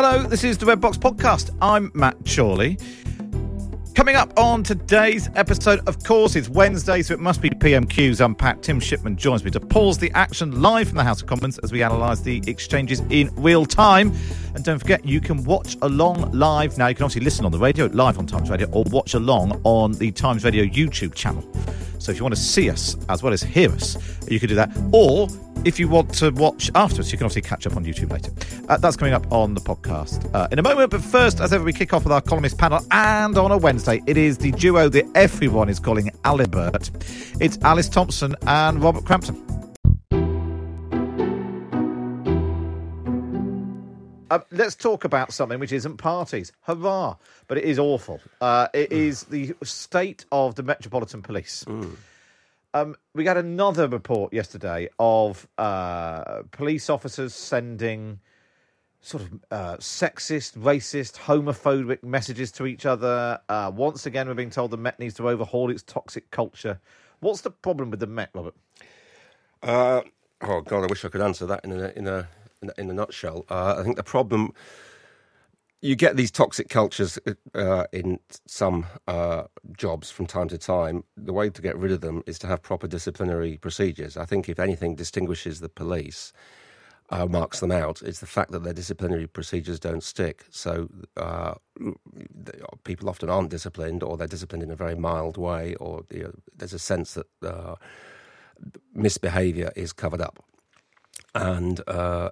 Hello, this is the Red Box Podcast. I'm Matt Chorley. Coming up on today's episode, of course, it's Wednesday, so it must be PMQ's Unpacked. Tim Shipman joins me to pause the action live from the House of Commons as we analyse the exchanges in real time. And don't forget, you can watch along live now. You can obviously listen on the radio, live on Times Radio, or watch along on the Times Radio YouTube channel. So if you want to see us as well as hear us, you can do that. Or if you want to watch afterwards, you can obviously catch up on YouTube later. Uh, that's coming up on the podcast uh, in a moment. But first, as ever, we kick off with our columnist panel. And on a Wednesday, it is the duo that everyone is calling Alibert. It's Alice Thompson and Robert Crampton. Uh, let's talk about something which isn't parties. Hurrah! But it is awful. Uh, it is the state of the Metropolitan Police. Um, we got another report yesterday of uh, police officers sending sort of uh, sexist, racist, homophobic messages to each other. Uh, once again, we're being told the Met needs to overhaul its toxic culture. What's the problem with the Met, Robert? Uh, oh God, I wish I could answer that in a in a in a, in a nutshell. Uh, I think the problem you get these toxic cultures uh, in some uh, jobs from time to time. The way to get rid of them is to have proper disciplinary procedures. I think if anything distinguishes the police. Uh, marks them out. It's the fact that their disciplinary procedures don't stick. So uh, people often aren't disciplined, or they're disciplined in a very mild way, or you know, there's a sense that uh, misbehaviour is covered up and uh,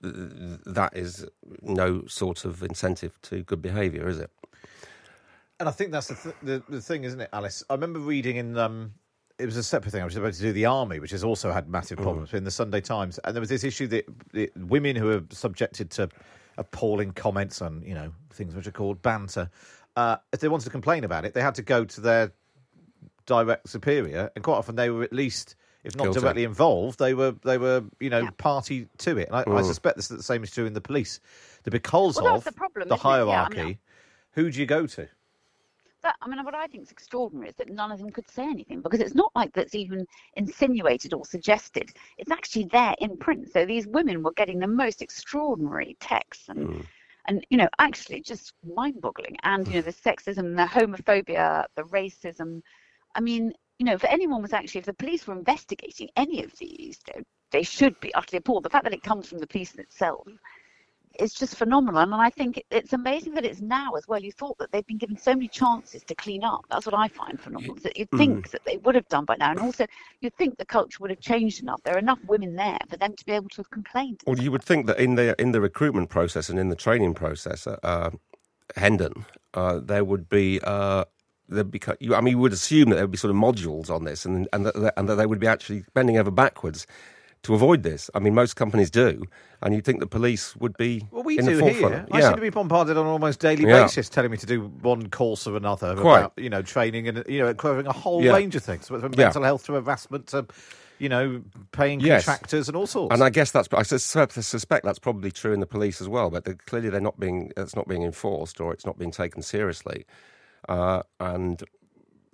that is no sort of incentive to good behaviour, is it? And I think that's the, th- the the thing, isn't it, Alice? I remember reading in um, it was a separate thing. I was about to do the army, which has also had massive problems in the Sunday Times, and there was this issue that the women who are subjected to appalling comments on you know things which are called banter, uh, if they wanted to complain about it, they had to go to their direct superior, and quite often they were at least if not Guilty. directly involved, they were they were you know Yeah. party to it. And I, I Mm. suspect this, is the same is true in the police. That because Well, of the problem, the isn't? Yeah, I mean, hierarchy, who do you go to? That, I mean, what I think is extraordinary is that none of them could say anything because it's not like that's even insinuated or suggested. It's actually there in print. So these women were getting the most extraordinary texts and, and you know, actually just mind-boggling. And you know, the sexism, the homophobia, the racism. I mean, you know, if anyone was actually, if the police were investigating any of these, they, should be utterly appalled. The fact that it comes from the police itself is just phenomenal. And I think it's amazing that it's now as well. You thought that they've been given so many chances to clean up. That's what I find phenomenal. That you'd think that they would have done by now. And also, you'd think the culture would have changed enough. There are enough women there for them to be able to have complained. Well, you would think that in the in the recruitment process and in the training process, uh, uh, Hendon, uh, there would be. Uh, there'd be, you, I mean, you would assume that there would be sort of modules on this, and and that, and that they would be actually bending over backwards to avoid this. I mean, most companies do, and you'd think the police would be Well, we in do the here. I seem to be bombarded on an almost daily Yeah. basis, telling me to do one course or another Quite. about you know training and you know covering a whole Yeah. range of things, from Yeah. mental health to harassment to you know paying Yes. contractors and all sorts. And I guess that's I suspect that's probably true in the police as well. But they clearly they're not being it's not being enforced or it's not being taken seriously. Uh, and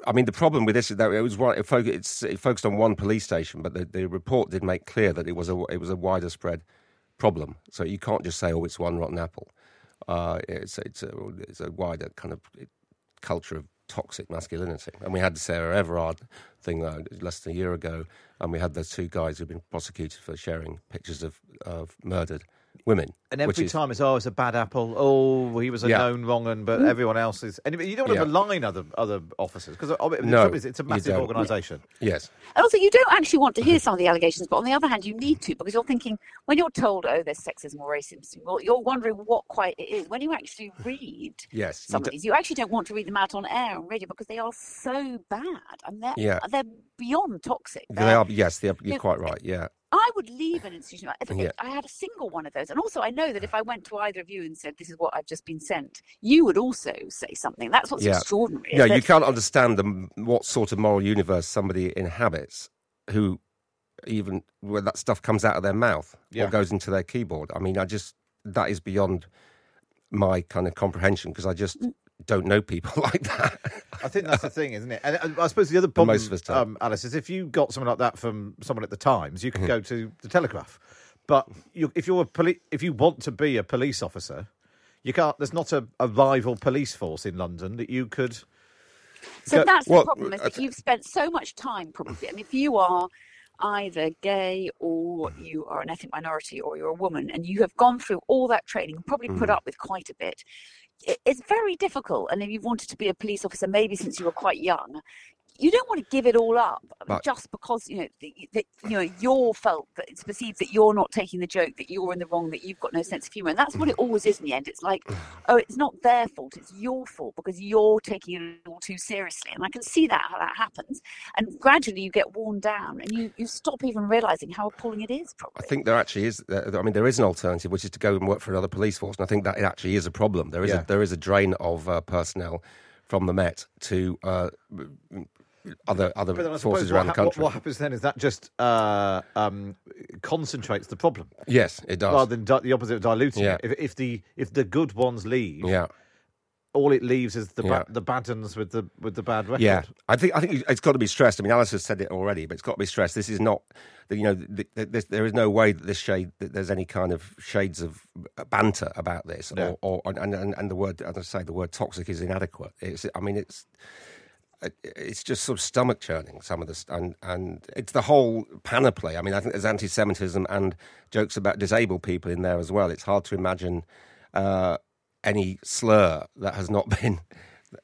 I mean, the problem with this is that it was it, fo- it's, it focused on one police station, but the, the report did make clear that it was a it was a wider spread problem. So you can't just say, "Oh, it's one rotten apple." Uh, it's it's a, it's a wider kind of culture of toxic masculinity. And we had the Sarah Everard thing uh, less than a year ago, and we had those two guys who've been prosecuted for sharing pictures of, of murdered women. And which every is- time it's oh, it's a bad apple. Oh, he was a Yeah. known wrong un, but mm. everyone else is. And you don't want to Yeah. malign other other officers because the No, it's a massive organisation. Yes. And also, you don't actually want to hear some of the allegations, but on the other hand, you need to because you're thinking when you're told, "Oh, there's sexism or racism," well, you're wondering what quite it is. When you actually read Yes. you some of these, you actually don't want to read them out on air and radio because they are so bad and they're Yeah. they're beyond toxic. they They're- Yes, they are, you're quite right. Yeah. I would leave an institution. If, if Yeah. I had a single one of those, and also I know that if I went to either of you and said, "This is what I've just been sent," you would also say something. That's what's Yeah. extraordinary. Yeah, you can't understand the, what sort of moral universe somebody inhabits who even when that stuff comes out of their mouth Yeah. or goes into their keyboard. I mean, I just that is beyond my kind of comprehension because I just Mm. Don't know people like that. I think that's the thing, isn't it? And uh, I suppose the other problem, most of us um, Alice, is if you got someone like that from someone at the Times, you could go to the Telegraph. But you, if you're a poli- if you want to be a police officer, you can't. There's not a, a rival police force in London that you could. So Go- that's well, the problem is I that th- you've spent so much time probably. I mean, if you are either gay or you are an ethnic minority or you're a woman and you have gone through all that training and probably put Mm. up with quite a bit, it's very difficult. And if you've wanted to be a police officer maybe since you were quite young, you don't want to give it all up just because you know that, you know you're felt that it's perceived that you're not taking the joke, that you're in the wrong, that you've got no sense of humour, and that's what it always is in the end. It's like, oh, it's not their fault, it's your fault because you're taking it all too seriously, and I can see that how that happens, and gradually you get worn down, and you you stop even realising how appalling it is. Probably. I think there actually is. uh, I mean, there is an alternative, which is to go and work for another police force, and I think that actually is a problem. There is Yeah. a, there is a drain of uh, personnel from the Met to uh, other other But forces around what, the country. what, what happens then is that just uh, um, concentrates the problem yes, it does. rather than di- the opposite of diluting Yeah. it. If, if the if the good ones leave, yeah. all it leaves is the Yeah. the bad ones with the with the bad record. Yeah, I think I think it's got to be stressed. I mean, Alice has said it already, but it's got to be stressed. This is not, you know, the, the, this, there is no way that this shade that there's any kind of shades of banter about this, No. or, or and, and and the word, as I say, the word toxic is inadequate. It's, I mean, it's it's just sort of stomach churning some of this and and it's the whole panoply. I mean i think there's anti-semitism and jokes about disabled people in there as well. It's hard to imagine uh, any slur that has not been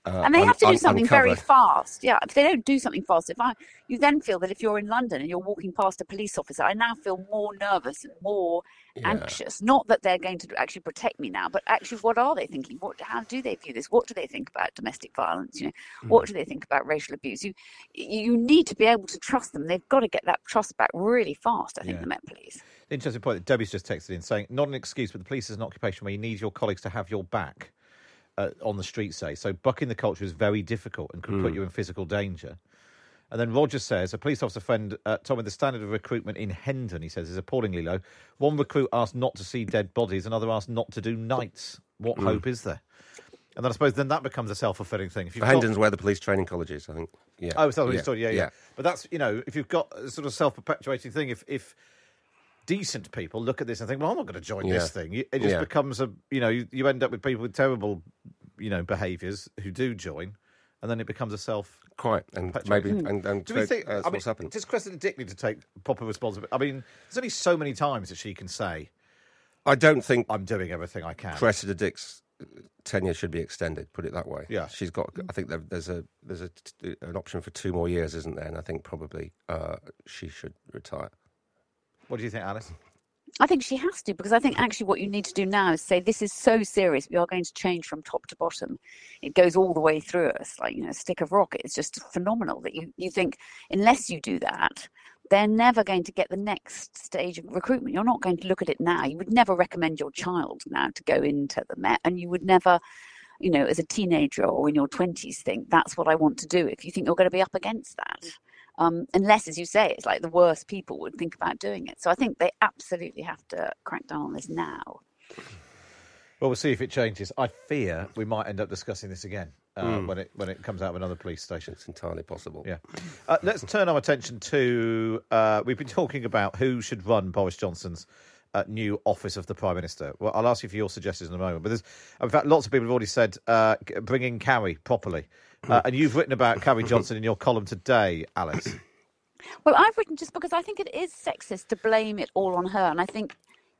uh, and they have to do something very fast. Yeah, if they don't do something fast, if I, you then feel that if you're in London and you're walking past a police officer, I now feel more nervous and more Yeah. anxious. Not that they're going to actually protect me now, but actually, what are they thinking? What, how do they view this? What do they think about domestic violence? You know, Hmm. what do they think about racial abuse? You, you need to be able to trust them. They've got to get that trust back really fast. I think Yeah. the Met Police. Interesting point that Debbie's just texted in saying, not an excuse, but the police is an occupation where you need your colleagues to have your back uh, on the street, say. So bucking the culture is very difficult and could put you in physical danger. And then Roger says, a police officer friend uh, told me the standard of recruitment in Hendon, he says, is appallingly low. One recruit asked not to see dead bodies, another asked not to do nights. What hope is there? And then I suppose then that becomes a self-fulfilling thing. If you've got- Hendon's where the police training college is, I think. Yeah. Oh, so yeah. yeah. yeah, yeah, But that's you know, if you've got a sort of self-perpetuating thing, if if decent people look at this and think, well, I'm not going to join this thing, it just Yeah. becomes a you know, you, you end up with people with terrible, you know, behaviours who do join, and then it becomes a self. Quite. And Perpetuate. maybe, and, and Do we so think? that's I mean, what's happened. does Cressida Dick need to take proper responsibility? I mean, there's only so many times that she can say, I don't think "I'm doing everything I can." Cressida Dick's tenure should be extended. Put it that way. Yeah. she's got. I think there's a there's a, an option for two more years, isn't there? And I think probably uh, she should retire. What do you think, Alice? I think she has to because I think actually what you need to do now is say this is so serious. We are going to change from top to bottom. It goes all the way through us, like you know, a stick of rock. It's just phenomenal that you you think unless you do that, they're never going to get the next stage of recruitment. You're not going to look at it now. You would never recommend your child now to go into the Met, and you would never. You know, as a teenager or in your 20s, think that's what I want to do. If you think you're going to be up against that, um, unless, as you say, it's like the worst people would think about doing it. So I think they absolutely have to crack down on this now. Well, we'll see if it changes. I fear we might end up discussing this again uh, Mm. when it when it comes out of another police station. It's entirely possible. Yeah. Uh, let's turn our attention to. Uh, we've been talking about who should run Boris Johnson's uh, new office of the Prime Minister. Well, I'll ask you for your suggestions in a moment. But there's, in fact, lots of people have already said uh, g- bring in Carrie properly. Uh, and you've written about Carrie Johnson in your column today, Alice. Well, I've written just because I think it is sexist to blame it all on her, and I think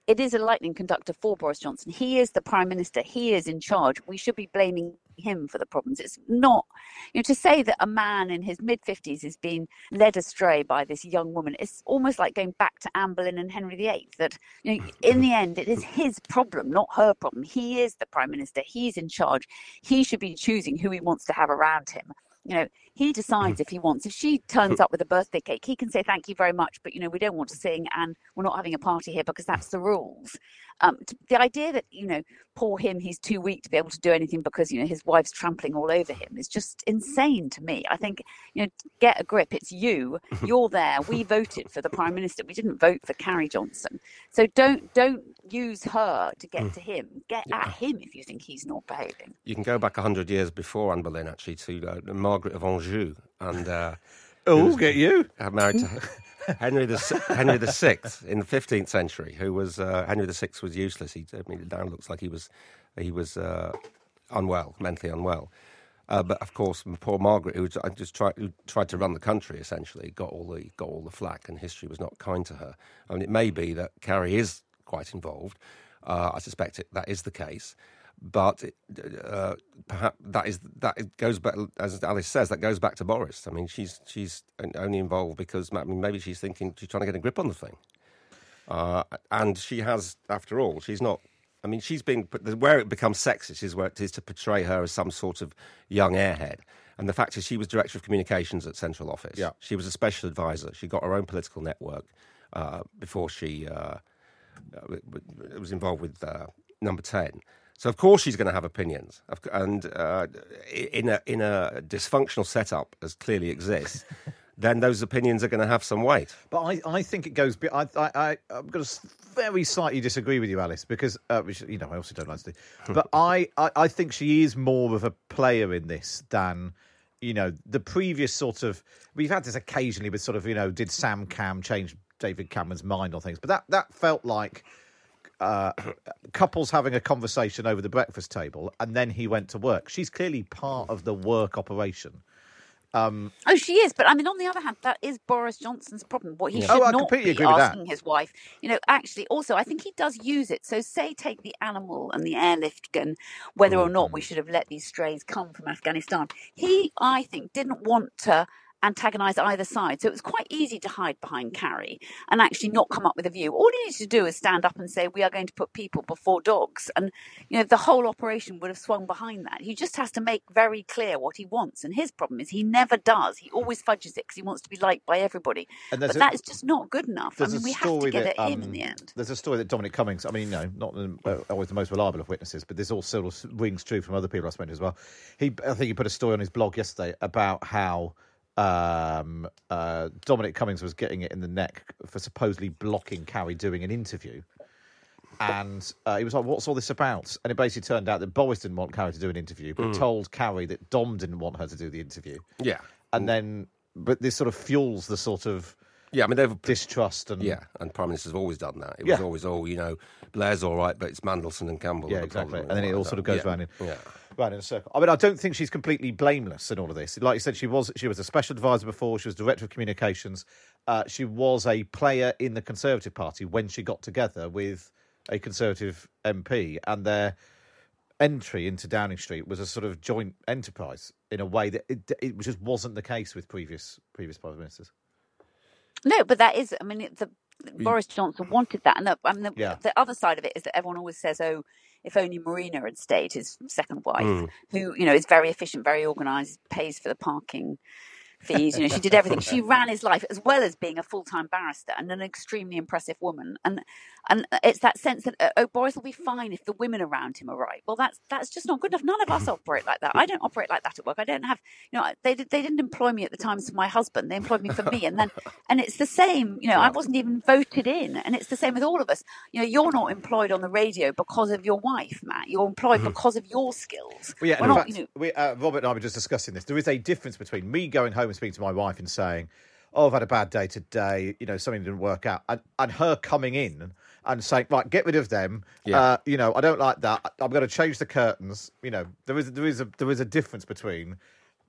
it is a lightning conductor for Boris Johnson. He is the prime minister. He is in charge. We should be blaming him for the problems. It's not, you know, to say that a man in his mid fifties is being led astray by this young woman. It's almost like going back to Anne Boleyn and Henry VIII. That you know, in the end, it is his problem, not her problem. He is the prime minister. He's in charge. He should be choosing who he wants to have around him you know, he mm-hmm. decides if he wants. If she turns up with a birthday cake, he can say thank you very much, but you know, we don't want to sing and we're not having a party here because that's the rules. Um, the idea that you know, poor him, he's too weak to be able to do anything because you know his wife's trampling all over him is just insane to me. I think you know, get a grip. It's you. You're there. We voted for the prime minister. We didn't vote for Carrie Johnson. So don't don't use her to get to him. Get at him if you think he's not behaving. You can go back hundred years before Anne Boleyn, actually, to uh, Margaret of Anjou, and uh, Oh, get you. uh, married to Henry the Henry the Sixth in the fifteenth century. Who was uh, Henry the Sixth was useless. He, I mean, now looks like he was he was uh, unwell, mentally unwell. Uh, but of course, poor Margaret, who I just tried, who tried to run the country, essentially got all the got all the flack, and history was not kind to her. I mean, it may be that Carrie is quite involved. Uh, I suspect it, that is the case, but uh, perhaps that is that it goes back, as Alice says, that goes back to Boris. I mean, she's she's only involved because I mean, maybe she's thinking she's trying to get a grip on the thing. Uh, and she has, after all, she's not. I mean, she's been where it becomes sexist is where it is to portray her as some sort of young airhead. And the fact is, she was director of communications at Central Office. Yeah. She was a special advisor. She got her own political network uh, before she uh, was involved with uh, Number Ten. So of course she's going to have opinions, and uh, in a in a dysfunctional setup as clearly exists, then those opinions are going to have some weight. But I, I think it goes. I, I, I, I'm going to very slightly disagree with you, Alice, because uh, which you know I also don't like to do. But I, I, I think she is more of a player in this than you know the previous sort of. We've had this occasionally with sort of you know did Sam Cam change David Cameron's mind on things, but that that felt like. Uh, couples having a conversation over the breakfast table, and then he went to work. She's clearly part of the work operation. Oh, she is, but I mean, on the other hand, that is Boris Johnson's problem. What he Yeah. should Oh, not be asking his wife, you know, actually, also, I think he does use it. So, say, take the animal and the airlift gun, whether or not we should have let these strays come from Afghanistan. He, I think, didn't want to antagonize either side. So it was quite easy to hide behind Carrie and actually not come up with a view. All he needed to do is stand up and say, we are going to put people before dogs. And, you know, the whole operation would have swung behind that. He just has to make very clear what he wants. And his problem is he never does. He always fudges it because he wants to be liked by everybody. And But a- that is just not good enough. I mean, we have to get that, at him in um, the end. There's a story that Dominic Cummings, I mean, no, not the, uh, always the most reliable of witnesses, but this also rings true from other people I spoke to as well. He, I think he put a story on his blog yesterday about how um, uh, Dominic Cummings was getting it in the neck for supposedly blocking Carrie doing an interview. And uh, he was like, "What's all this about?" And it basically turned out that Boris didn't want Carrie to do an interview, but told Carrie that Dom didn't want her to do the interview. Yeah, And then, but this sort of fuels the sort of yeah. I mean, they've distrust and Yeah, and prime ministers have always done that. It Yeah. was always, oh, you know, Blair's all right, but it's Mandelson and Campbell. Yeah, the exactly. And then it all sort of goes yeah. round in Yeah. round in a circle. I mean, I don't think she's completely blameless in all of this. Like you said, she was she was a special advisor before. She was director of communications. Uh, she was a player in the Conservative Party when she got together with a Conservative MP, and their entry into Downing Street was a sort of joint enterprise in a way that it, it just wasn't the case with previous previous prime ministers. No, but that is, I mean, the, Boris Johnson wanted that. And, the, and the, Yeah. the other side of it is that everyone always says, oh, if only Marina had stayed, his second wife, Mm. who, you know, is very efficient, very organised, pays for the parking fees. You know, she did everything. She ran his life as well as being a full time barrister and an extremely impressive woman. And and it's that sense that uh, oh, Boris will be fine if the women around him are right. Well, that's that's just not good enough. None of us operate like that. I don't operate like that at work. I don't have you know they they didn't employ me at the times for my husband. They employed me for me. And then and it's the same. You know, I wasn't even voted in. And it's the same with all of us. You know, you're not employed on the radio because of your wife, Matt. You're employed mm-hmm. because of your skills. Well, yeah, not, fact, you know, we, uh, Robert and I were just discussing this. There is a difference between me going home and speaking to my wife and saying, "Oh, I've had a bad day today. You know, something didn't work out," and, and her coming in and saying, "Right, get rid of them." Yeah. Uh, you know, I don't like that. I'm going to change the curtains. You know, there is there is a there is a difference between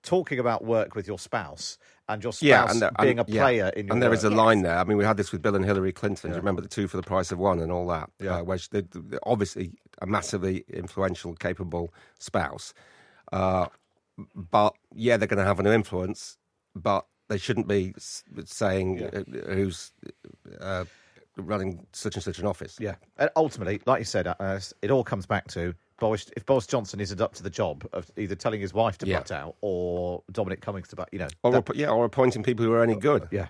talking about work with your spouse and your spouse yeah, and being a player yeah. in your And there work. is a line there. I mean, we had this with Bill and Hillary Clinton. Yeah. Do you remember the two for the price of one and all that? Yeah. Uh, where they, obviously a massively influential, capable spouse. Uh, but yeah, they're going to have an influence, but they shouldn't be saying yeah. Uh, who's uh, running such and such an office. Yeah. And ultimately, like you said, uh, it all comes back to Boris, if Boris Johnson isn't up to the job of either telling his wife to yeah. butt out or Dominic Cummings to butt, you know, or that, yeah, or appointing people who are any good. Yeah.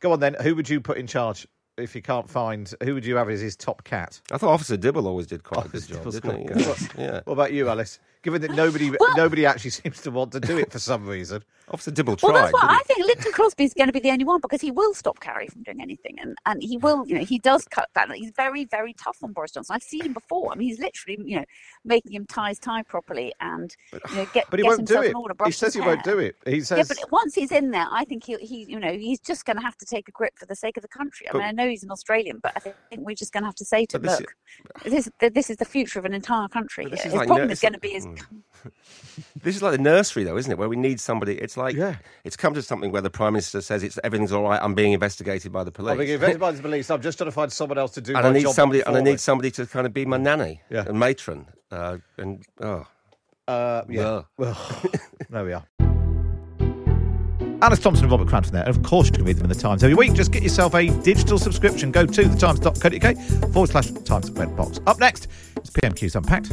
Go on then. Who would you put in charge if you can't find who would you have as his top cat? I thought Officer Dibble always did quite a good job, didn't he? yeah. What about you, Alice? Given that nobody well, nobody actually seems to want to do it for some reason. Officer Dibble tried. Well, that's what I think. Lynton Crosby is going to be the only one because he will stop Carrie from doing anything, and and he will. You know, he does cut that. He's very very tough on Boris Johnson. I've seen him before. I mean, he's literally you know making him tie his tie properly and you know get. But he get won't do it. Order, he says he hair. won't do it. He says. Yeah, but once he's in there, I think he he you know he's just going to have to take a grip for the sake of the country. I but, mean, I know he's an Australian, but I think we're just going to have to say to him, look, this, is, this is the future of an entire country. His like problem is going to be his. This is like the nursery, though, isn't it? Where we need somebody. It's like yeah. it's come to something where the prime minister says it's everything's all right. I'm being investigated by the police. I'm being investigated by the police. I'm just trying to find someone else to do. And I need somebody. And I need somebody to kind of be my nanny yeah. and matron. Uh, and oh, uh, yeah. Well, there we are. Alice Thompson and Robert Crampton there. And of course, you can read them in the Times every week. Just get yourself a digital subscription. Go to thetimes.co.uk forward slash Times Red Box. Up next, it's PMQ's Unpacked.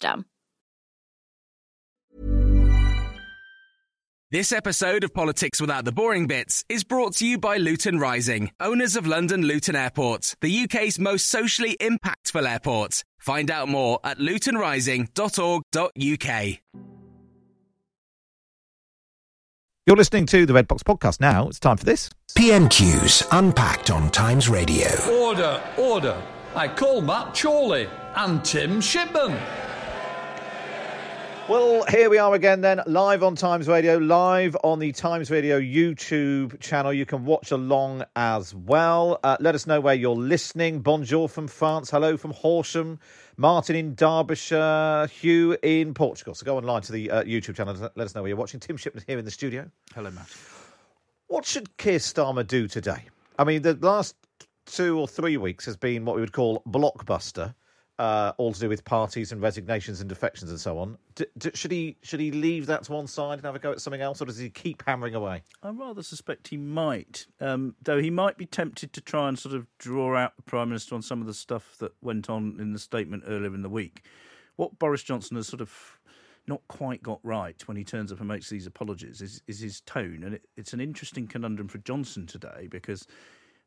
system. This episode of Politics Without the Boring Bits is brought to you by Luton Rising, owners of London Luton Airport, the UK's most socially impactful airport. Find out more at lutonrising.org.uk. You're listening to the Red Box Podcast now. It's time for this. PMQs Unpacked on Times Radio. Order, order. I call Matt Chorley and Tim Shipman. Well, here we are again then, live on Times Radio, live on the Times Radio YouTube channel. You can watch along as well. Uh, let us know where you're listening. Bonjour from France. Hello from Horsham. Martin in Derbyshire. Hugh in Portugal. So go online to the uh, YouTube channel. Let us know where you're watching. Tim Shipman here in the studio. Hello, Matt. What should Keir Starmer do today? I mean, the last two or three weeks has been what we would call blockbuster uh, all to do with parties and resignations and defections and so on. D- d- should he should he leave that to one side and have a go at something else, or does he keep hammering away? I rather suspect he might, um, though he might be tempted to try and sort of draw out the Prime Minister on some of the stuff that went on in the statement earlier in the week. What Boris Johnson has sort of not quite got right when he turns up and makes these apologies is, is his tone. And it, it's an interesting conundrum for Johnson today because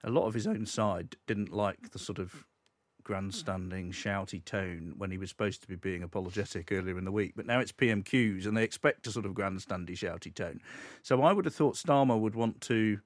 a lot of his own side didn't like the sort of grandstanding, shouty tone when he was supposed to be being apologetic earlier in the week. But now it's PMQs and they expect a sort of grandstandy, shouty tone. So I would have thought Starmer would want to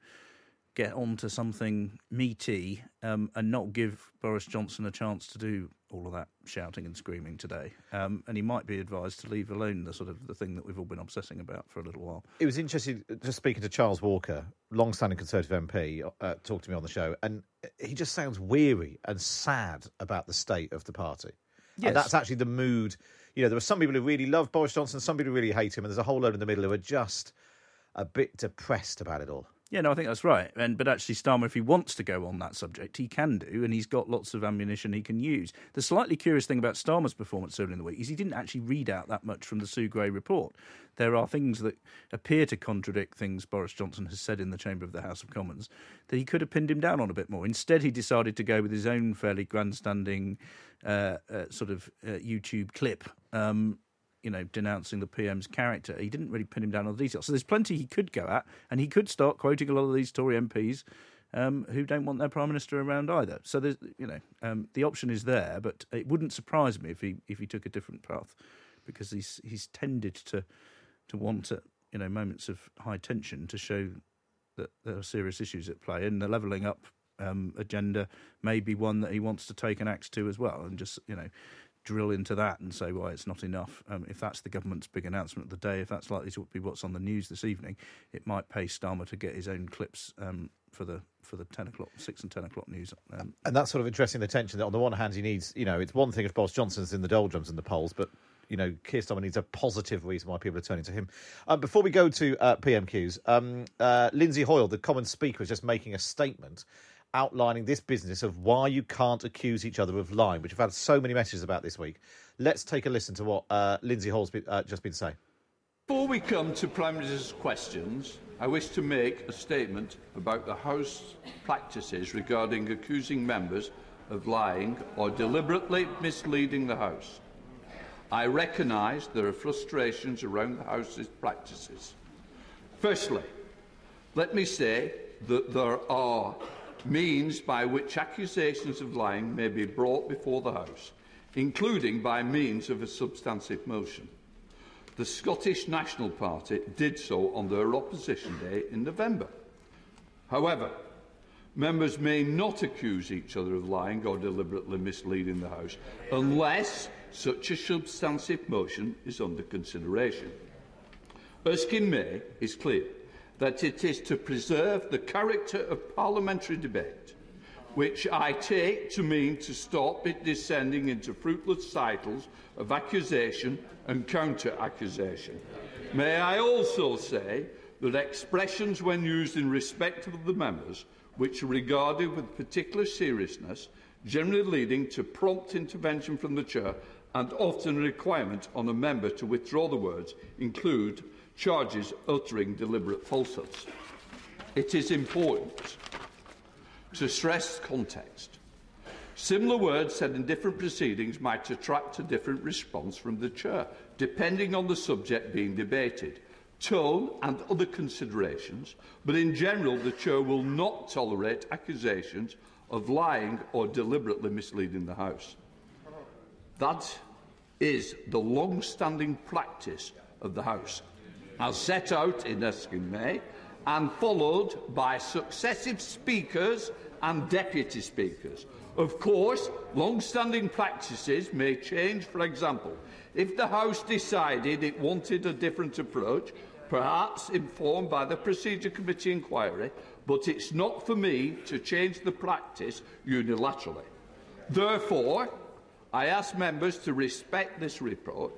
get onto something meaty um, and not give Boris Johnson a chance to do all of that shouting and screaming today. Um, and he might be advised to leave alone the sort of the thing that we've all been obsessing about for a little while. It was interesting just speaking to Charles Walker, long-standing Conservative MP, uh, talked to me on the show, and he just sounds weary and sad about the state of the party. Yes. And that's actually the mood. You know, there are some people who really love Boris Johnson, some people who really hate him, and there's a whole load in the middle who are just a bit depressed about it all. Yeah, no, I think that's right. And but actually, Starmer, if he wants to go on that subject, he can do, and he's got lots of ammunition he can use. The slightly curious thing about Starmer's performance earlier in the week is he didn't actually read out that much from the Sue Gray report. There are things that appear to contradict things Boris Johnson has said in the chamber of the House of Commons that he could have pinned him down on a bit more. Instead, he decided to go with his own fairly grandstanding uh, uh, sort of uh, YouTube clip. Um, you know, denouncing the PM's character. He didn't really pin him down on the details. So there's plenty he could go at, and he could start quoting a lot of these Tory MPs um, who don't want their prime minister around either. So there's, you know, um, the option is there, but it wouldn't surprise me if he if he took a different path, because he's he's tended to to want at you know moments of high tension to show that there are serious issues at play, and the levelling up um, agenda may be one that he wants to take an axe to as well, and just you know drill into that and say why it's not enough. Um, if that's the government's big announcement of the day, if that's likely to be what's on the news this evening, it might pay Starmer to get his own clips um, for the for the ten o'clock, six and ten o'clock news. Um, And that's sort of interesting the tension that on the one hand he needs, you know, it's one thing if Boris Johnson's in the doldrums in the polls, but you know, Keir Starmer needs a positive reason why people are turning to him. Um, before we go to uh, PMQs, um, uh, Lindsay Hoyle, the Commons Speaker, is just making a statement outlining this business of why you can't accuse each other of lying, which I've had so many messages about this week. Let's take a listen to what uh, Lindsay Hoyle's been, uh, just been saying. Before we come to Prime Minister's questions, I wish to make a statement about the House practices regarding accusing members of lying or deliberately misleading the House. I recognise there are frustrations around the House's practices. Firstly, let me say that there are means by which accusations of lying may be brought before the House, including by means of a substantive motion. The Scottish National Party did so on their opposition day in November. However, members may not accuse each other of lying or deliberately misleading the House unless such a substantive motion is under consideration. Erskine May is clear that it is to preserve the character of parliamentary debate, which I take to mean to stop it descending into fruitless cycles of accusation and counter-accusation. May I also say that expressions when used in respect of the members, which are regarded with particular seriousness, generally leading to prompt intervention from the Chair and often a requirement on a member to withdraw the words, include charges uttering deliberate falsehoods. It is important to stress context. Similar words said in different proceedings might attract a different response from the Chair, depending on the subject being debated, tone and other considerations, but in general the Chair will not tolerate accusations of lying or deliberately misleading the House. That is the long-standing practice of the House, as set out in Esquimé and followed by successive speakers and deputy speakers. Of course, long-standing practices may change. For example, if the House decided it wanted a different approach, perhaps informed by the Procedure Committee inquiry, but it's not for me to change the practice unilaterally. Therefore, I ask members to respect this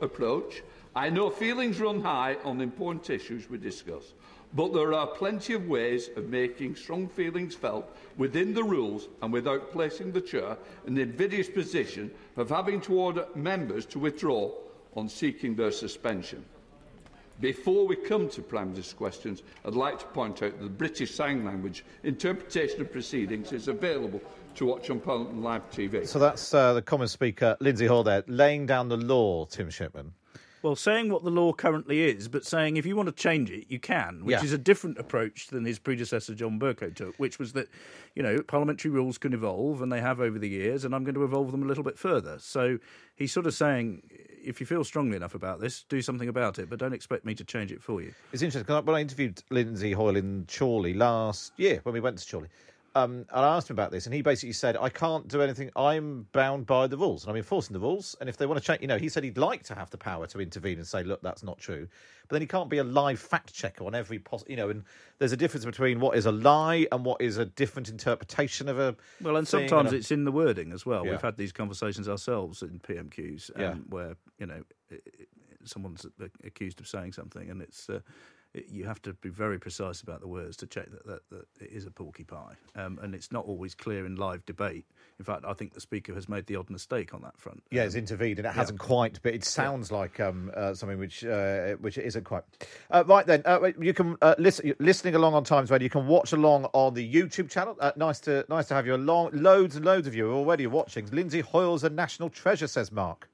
approach I know feelings run high on important issues we discuss, But there are plenty of ways of making strong feelings felt within the rules and without placing the Chair in the invidious position of having to order members to withdraw on seeking their suspension. Before we come to Prime Minister's questions, I'd like to point out that the British Sign Language interpretation of proceedings is available to watch on Parliament Live TV. So that's uh, the Commons Speaker, Lindsay Hoyle, there, laying down the law, Tim Shipman. Well, saying what the law currently is, but saying if you want to change it, you can, which Yeah. is a different approach than his predecessor John Bercow took, which was that, you know, parliamentary rules can evolve, and they have over the years, and I'm going to evolve them a little bit further. So he's sort of saying, if you feel strongly enough about this, do something about it, but don't expect me to change it for you. It's interesting 'cause when I interviewed Lindsay Hoyle in Chorley last year, when we went to Chorley, um, and I asked him about this, and he basically said, "I can't do anything. I'm bound by the rules, and I'm enforcing the rules. And if they want to change, you know, he said he'd like to have the power to intervene and say, look, that's not true, but then he can't be a live fact checker on every pos, you know. And there's a difference between what is a lie and what is a different interpretation of a. Well, and sometimes a- it's in the wording as well. Yeah. We've had these conversations ourselves in PMQs, um, Yeah. where you know someone's accused of saying something, and it's uh, it- you have to be very precise about the words to check that, that, that it is a porcupine, um, and it's not always clear in live debate. In fact, I think the speaker has made the odd mistake on that front. Yeah, it's intervened, and it hasn't quite, but it sounds like um, uh, something which uh, which it isn't quite. Uh, right then, uh, you can uh, listen listening along on Times Radio. You can watch along on the YouTube channel. Uh, nice to nice to have you along. Loads and loads of you are already watching. Lindsay Hoyle's a national treasure, says Mark.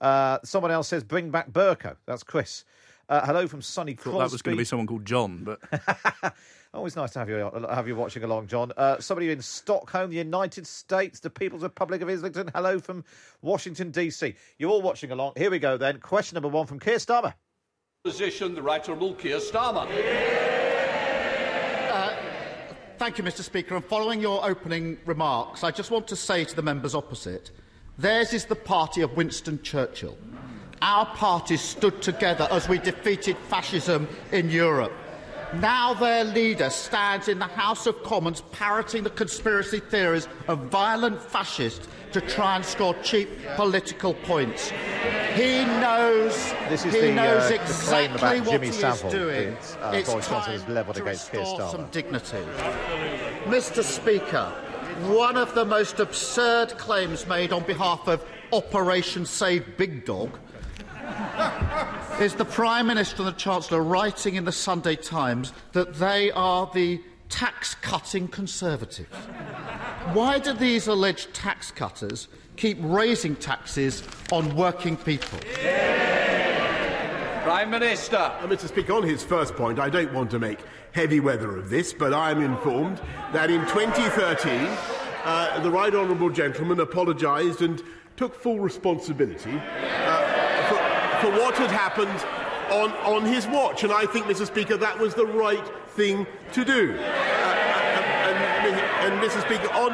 Uh, someone else says, "Bring back Bercow." That's Chris. Uh, hello from Sunny Thought Crosby. that was going to be someone called John, but Always nice to have you have you watching along, John. Uh, somebody in Stockholm, the United States, the People's Republic of Islington. Hello from Washington DC. You're all watching along. Here we go then. Question number one from Keir Starmer. Position, the Right Honourable Keir Starmer. Thank you, Mr. Speaker. And following your opening remarks, I just want to say to the members opposite theirs is the party of Winston Churchill. Our parties stood together as we defeated fascism in Europe. Now their leader stands in the House of Commons parroting the conspiracy theories of violent fascists to try and score cheap political points. He knows, This is he the, knows uh, the claim exactly about what Jimmy he Savile is doing. uh, it's Boris Johnson time levelled to against Keir Starmer. some dignity. Mr. Speaker, one of the most absurd claims made on behalf of Operation Save Big Dog is the Prime Minister and the Chancellor writing in the Sunday Times that they are the tax cutting Conservatives. Why do these alleged tax cutters keep raising taxes on working people? Prime Minister. Uh, Mr. Speaker, on his first point, I don't want to make heavy weather of this, but I am informed that in 2013, uh, the Right Honourable Gentleman apologised and took full responsibility uh, for, what had happened on, on his watch. And I think, Mr. Speaker, that was the right thing to do. Uh, and, and, and, Mr. Speaker, on,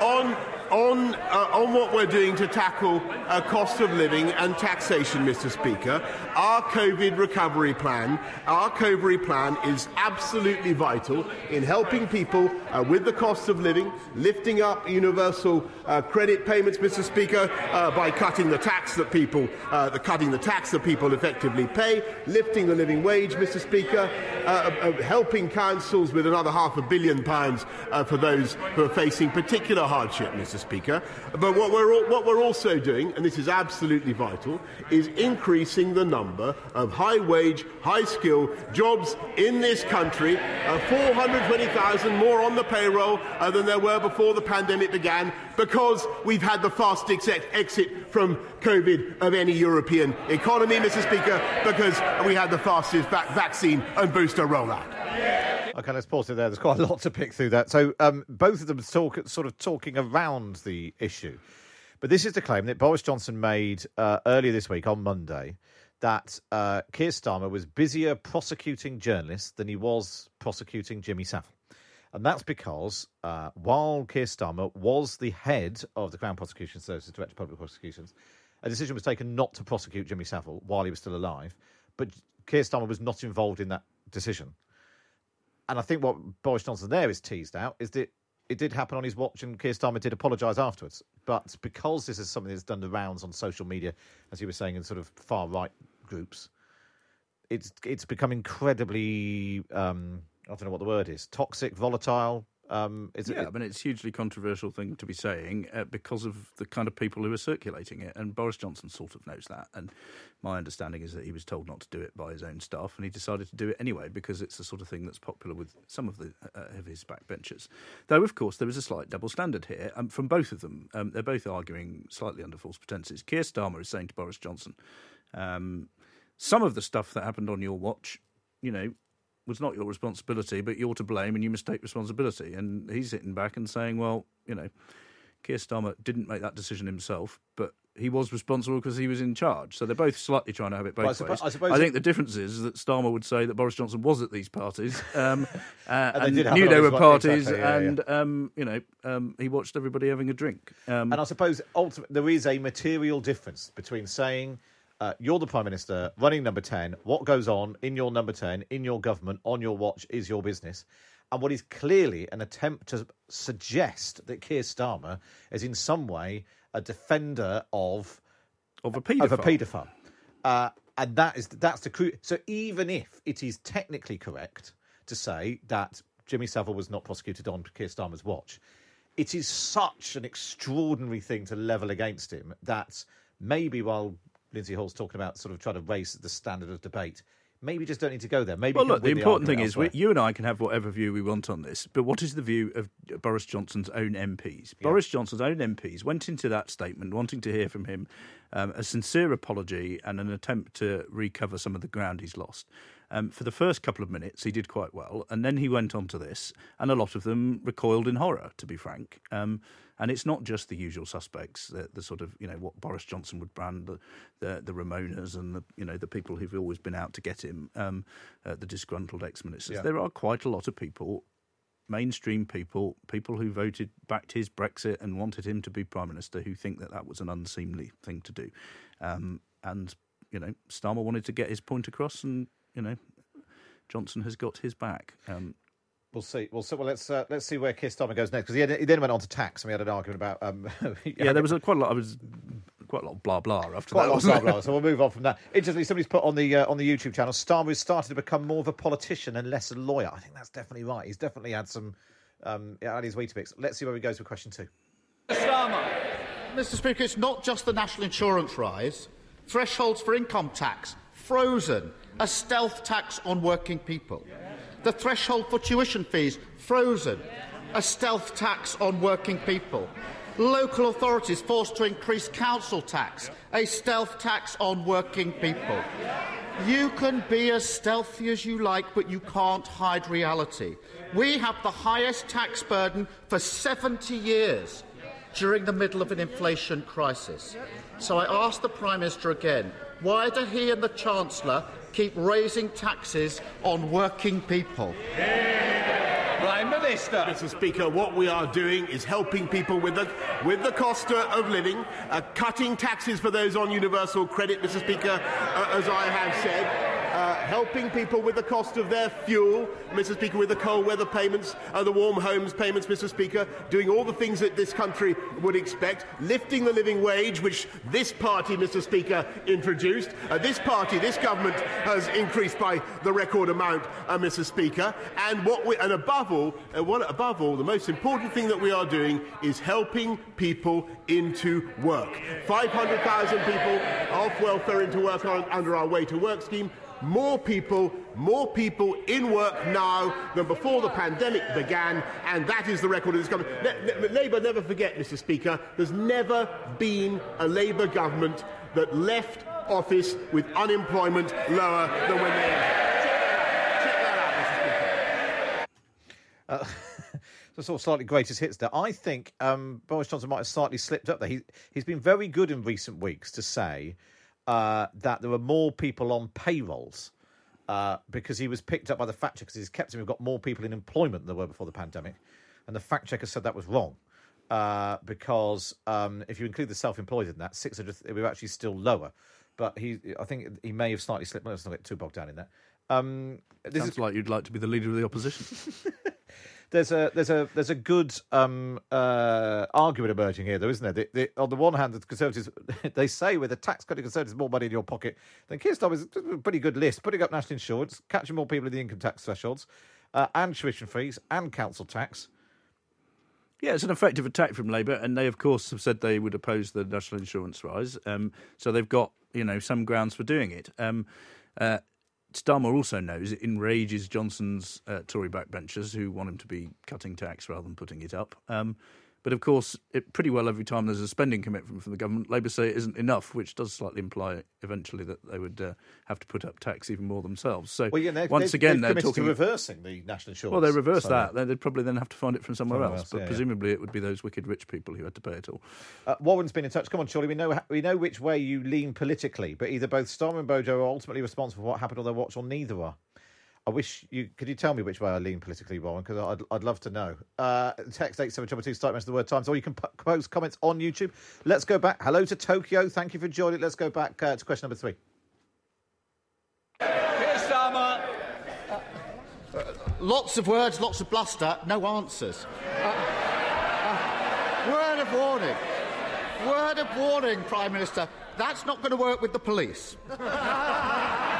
on, on, uh, on what we're doing to tackle uh, cost of living and taxation, Mr. Speaker, our COVID recovery plan, our COVID plan is absolutely vital in helping people uh, with the cost of living, lifting up universal uh, credit payments, Mr. Speaker, uh, by cutting the tax that people, uh, the cutting the tax that people effectively pay, lifting the living wage, Mr. Speaker, helping councils with another half a billion pounds for those who are facing particular hardship, Mr. Speaker. But what we're, al- what we're also doing, and this is absolutely vital, is increasing the number of high wage, high skill jobs in this country. Uh, 420,000 more on the payroll uh, than there were before the pandemic began because we've had the fastest exit from COVID of any European economy, Mr. Speaker, because we had the fastest vac- vaccine and booster rollout. Okay, let's pause it there. There's quite a lot to pick through that. So um, both of them talk, sort of talking around the issue. But this is the claim that Boris Johnson made uh, earlier this week on Monday that uh, Keir Starmer was busier prosecuting journalists than he was prosecuting Jimmy Savile. And that's because uh, while Keir Starmer was the head of the Crown Prosecution Service, Director of Public Prosecutions, a decision was taken not to prosecute Jimmy Savile while he was still alive. But Keir Starmer was not involved in that decision. And I think what Boris Johnson there is teased out is that it did happen on his watch and Keir Starmer did apologise afterwards. But because this is something that's done the rounds on social media, as you were saying, in sort of far right groups, it's it's become incredibly um, I don't know what the word is toxic, volatile. Um, is yeah, it, I mean, it's a hugely controversial thing to be saying uh, because of the kind of people who are circulating it. And Boris Johnson sort of knows that. And my understanding is that he was told not to do it by his own staff, and he decided to do it anyway because it's the sort of thing that's popular with some of the uh, of his backbenchers. Though, of course, there is a slight double standard here um, from both of them. Um, they're both arguing slightly under false pretenses. Keir Starmer is saying to Boris Johnson, um, "Some of the stuff that happened on your watch, you know." Was not your responsibility, but you're to blame, and you must take responsibility. And he's sitting back and saying, "Well, you know, Keir Starmer didn't make that decision himself, but he was responsible because he was in charge. So they're both slightly trying to have it both Well, I suppose, ways. I suppose think it- the difference is that Starmer would say that Boris Johnson was at these parties um, uh, And and, knew they were parties, exactly, yeah, and Um, you know um, he watched everybody having a drink. Um, and I suppose ultimately there is a material difference between saying uh, you're the prime minister running number ten. What goes on in your number ten in your government on your watch is your business. And what is clearly an attempt to suggest that Keir Starmer is in some way a defender of of a of paedophile. a paedophile. Uh, and that is that's the cru- so even if it is technically correct to say that Jimmy Savile was not prosecuted on Keir Starmer's watch, it is such an extraordinary thing to level against him that maybe while Lindsay Hoyle's talking about sort of trying to raise the standard of debate, maybe just don't need to go there. Maybe well, look, the important thing argument is we, you and I can have whatever view we want on this, but what is the view of Boris Johnson's own MPs? Boris Johnson's own MPs went into that statement wanting to hear from him um, a sincere apology and an attempt to recover some of the ground he's lost. Um, for the first couple of minutes, he did quite well, and then he went on to this, and a lot of them recoiled in horror, to be frank. Um, and it's not just the usual suspects, the, the sort of you know what Boris Johnson would brand the the, the Remoaners and the you know the people who've always been out to get him, um, uh, the disgruntled ex-ministers. Yeah. There are quite a lot of people, mainstream people, people who voted backed his Brexit and wanted him to be prime minister, who think that that was an unseemly thing to do. Um, and you know, Starmer wanted to get his point across, and you know, Johnson has got his back. Um, We'll see. We'll see. Well, let's uh, let's see where Keir Starmer goes next because he, he then went on to tax and we had an argument about. Um, yeah, there was a, quite a lot. I was quite a lot of blah blah after Quite that. a lot of blah, blah. So we'll move on from that. Interestingly, somebody's put on the uh, on the YouTube channel, Starmer has started to become more of a politician and less a lawyer. I think that's definitely right. He's definitely had some um, yeah, had his Weetabix. Let's see where he goes with question two. Starmer, Mr. Speaker, it's not just the national insurance rise. Thresholds for income tax frozen. A stealth tax on working people. The threshold for tuition fees frozen. A stealth tax on working people. Local authorities forced to increase council tax. A stealth tax on working people. You can be as stealthy as you like, but you can't hide reality. We have the highest tax burden for 70 years during the middle of an inflation crisis. So I ask the Prime Minister again why do he and the Chancellor keep raising taxes on working people? Prime Minister. Mr. Speaker, what we are doing is helping people with the with the cost of living, uh, cutting taxes for those on universal credit, Mr. Speaker, uh, as I have said. Helping people with the cost of their fuel, Mr. Speaker, with the cold weather payments, uh, the warm homes payments, Mr. Speaker, doing all the things that this country would expect, lifting the living wage, which this party, Mr. Speaker, introduced. Uh, this party, this government has increased by the record amount, uh, Mr. Speaker. And what we, and above all, uh, what, above all, the most important thing that we are doing is helping people into work. 500,000 people off welfare into work under our Way to Work scheme. More people, more people in work now than before the pandemic began, and that is the record of this government. Ne- ne- Labour, never forget, Mr. Speaker, there's never been a Labour government that left office with unemployment lower than when they entered. Check that. Uh, so sort of slightly greatest hits there. I think um, Boris Johnson might have slightly slipped up there. He, he's been very good in recent weeks to say uh, that there were more people on payrolls uh, because he was picked up by the fact checkers. He's kept him. We've got more people in employment than there were before the pandemic, and the fact checker said that was wrong. Uh, because um, if you include the self-employed in that, six hundred, we were actually still lower. But he, I think he may have slightly slipped. Let's not get too bogged down in that. Um, this Sounds is like you'd like to be the leader of the opposition. there's a there's a there's a good um, uh, argument emerging here, though, isn't there? The, the, on the one hand, the Conservatives they say with a tax cutting Conservatives more money in your pocket, then Keir Starmer's a pretty good list, putting up national insurance, catching more people in the income tax thresholds, uh, and tuition fees and council tax. Yeah, it's an effective attack from Labour, and they, of course, have said they would oppose the national insurance rise. Um, so they've got, you know, some grounds for doing it. Um, uh, Starmer also knows it enrages Johnson's uh, Tory backbenchers who want him to be cutting tax rather than putting it up. Um, but of course, it, pretty well every time there's a spending commitment from the government, Labour say it isn't enough, which does slightly imply eventually that they would uh, have to put up tax even more themselves. So well, yeah, they've, once they've, again, they've they're talking to reversing the national insurance. Well, they reverse so, that. They'd probably then have to find it from somewhere, somewhere else. else, But yeah, presumably, yeah. it would be those wicked rich people who had to pay it all. Uh, Warren's been in touch. Come on, Charlie. We know we know which way you lean politically, but either both Starmer and Bojo are ultimately responsible for what happened on their watch, or neither are. I wish you could you tell me which way I lean politically, Warren, because I'd, I'd love to know. Uh, text eight start message the word times, or you can post comments on YouTube. Let's go back. Hello to Tokyo. Thank you for joining. Let's go back uh, to question number three. Uh, lots of words, lots of bluster, no answers. Uh, uh, word of warning. Word of warning, Prime Minister. That's not going to work with the police.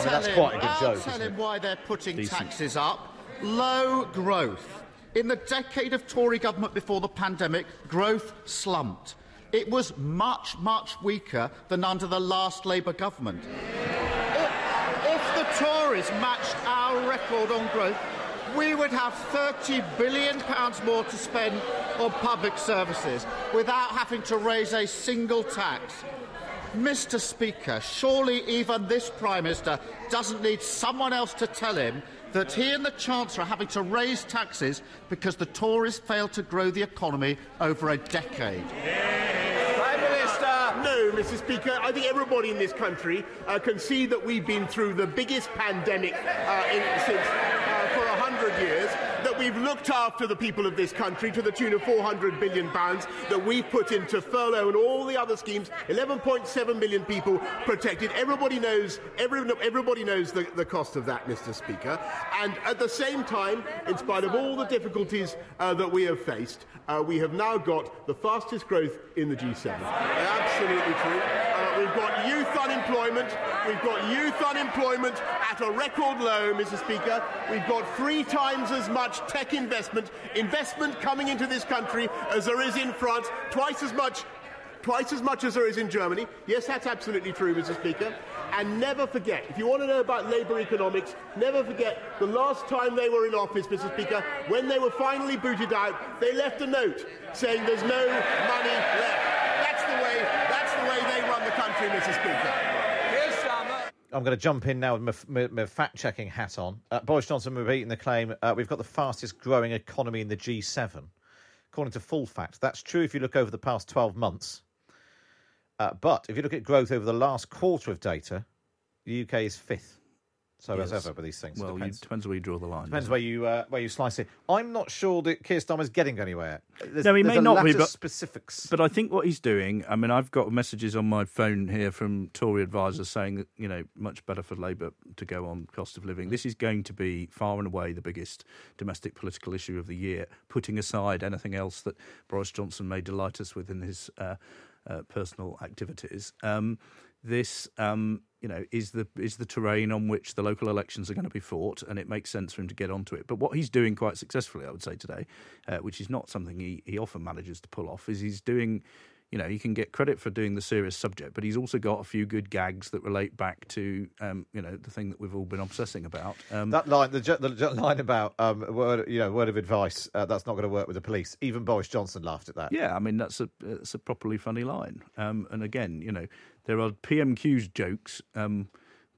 I'll tell that's him. quite a good I'll tell him why they're putting Decent. taxes up. Low growth. In the decade of Tory government before the pandemic, growth slumped. It was much, much weaker than under the last Labour government. If, if the Tories matched our record on growth, we would have £30 billion more to spend on public services without having to raise a single tax. Mr. Speaker, surely even this Prime Minister doesn't need someone else to tell him that he and the Chancellor are having to raise taxes because the Tories failed to grow the economy over a decade. Prime Minister. No, Mr. Speaker, I think everybody in this country uh, can see that we've been through the biggest pandemic uh, in, since uh, for a hundred years. That we've looked after the people of this country to the tune of 400 billion pounds. That we've put into furlough and all the other schemes. 11.7 million people protected. Everybody knows. Every, everybody knows the, the cost of that, Mr. Speaker. And at the same time, in spite of all the difficulties uh, that we have faced, uh, we have now got the fastest growth in the G7. Absolutely true. We've got youth unemployment. We've got youth unemployment at a record low, Mr. Speaker. We've got three times as much tech investment, investment coming into this country as there is in France, twice as much twice as much as there is in Germany. Yes, that's absolutely true, Mr. Speaker. And never forget, if you want to know about Labour economics, never forget the last time they were in office, Mr. Speaker, when they were finally booted out, they left a note saying there's no money left. That's the way, that's the way run Mr. Speaker. I'm going to jump in now with my, my, my fact checking hat on. Uh, Boris Johnson repeating the claim uh, we've got the fastest growing economy in the G7. According to Full Fact, that's true if you look over the past 12 months. Uh, but if you look at growth over the last quarter of data, the UK is fifth. So as ever with these things, it Well, you, depends. depends where you draw the line. Depends where you uh, where you slice it. I'm not sure that Keir Starmer's getting anywhere. There's, No, he may not be, but- specifics. But I think what he's doing, I mean, I've got messages on my phone here from Tory advisors saying that, you know, much better for Labour to go on cost of living. This is going to be far and away the biggest domestic political issue of the year, putting aside anything else that Boris Johnson may delight us with in his uh, uh, personal activities. Um, this, um, you know, is the is the terrain on which the local elections are going to be fought, and it makes sense for him to get onto it. But what he's doing quite successfully, I would say today, uh, which is not something he, he often manages to pull off, is he's doing. You know, he can get credit for doing the serious subject, but he's also got a few good gags that relate back to, um, you know, the thing that we've all been obsessing about. Um, That line, the, the line about um, word, you know, word of advice uh, that's not going to work with the police. Even Boris Johnson laughed at that. Yeah, I mean that's a it's a properly funny line. Um, and again, you know, there are PMQ's jokes, um,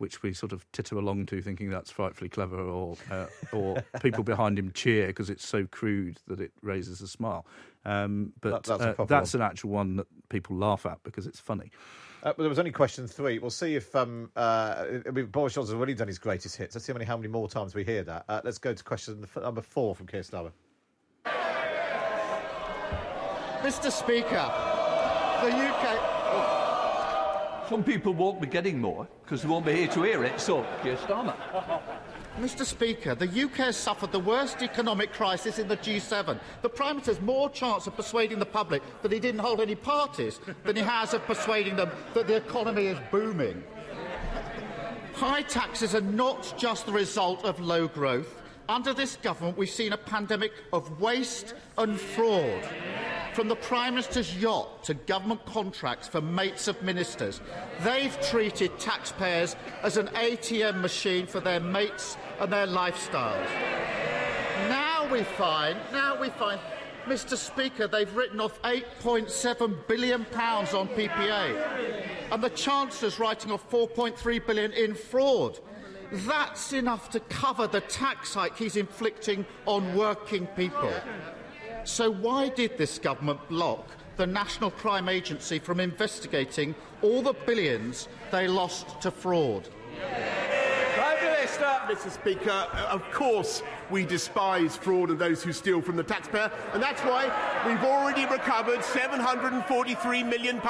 which we sort of titter along to, thinking that's frightfully clever, or uh, or people behind him cheer because it's so crude that it raises a smile. Um, but That- that's uh, proper that's an actual one that people laugh at because it's funny. Uh, but there was only question three. We'll see if um, uh, I mean, Boris Johnson's already done his greatest hits. Let's see how many, how many more times we hear that. Uh, let's go to question number four from Keir Starmer. Mr. Speaker, the UK. Some people won't be getting more because they won't be here to hear it. So, Keir Starmer. Mr. Speaker, the UK has suffered the worst economic crisis in the G7. The Prime Minister has more chance of persuading the public that he didn't hold any parties than he has of persuading them that the economy is booming. High taxes are not just the result of low growth. Under this government, we've seen a pandemic of waste and fraud. From the Prime Minister's yacht to government contracts for mates of ministers, they've treated taxpayers as an ATM machine for their mates and their lifestyles. Now we find, now we find, Mr. Speaker, they've written off 8.7 billion pounds on PPE, and the Chancellor's writing off £4.3 billion in fraud. That's enough to cover the tax hike he's inflicting on working people. So, why did this government block the National Crime Agency from investigating all the billions they lost to fraud? Mr. Speaker, of course we despise fraud and those who steal from the taxpayer, and that's why we've already recovered £743 million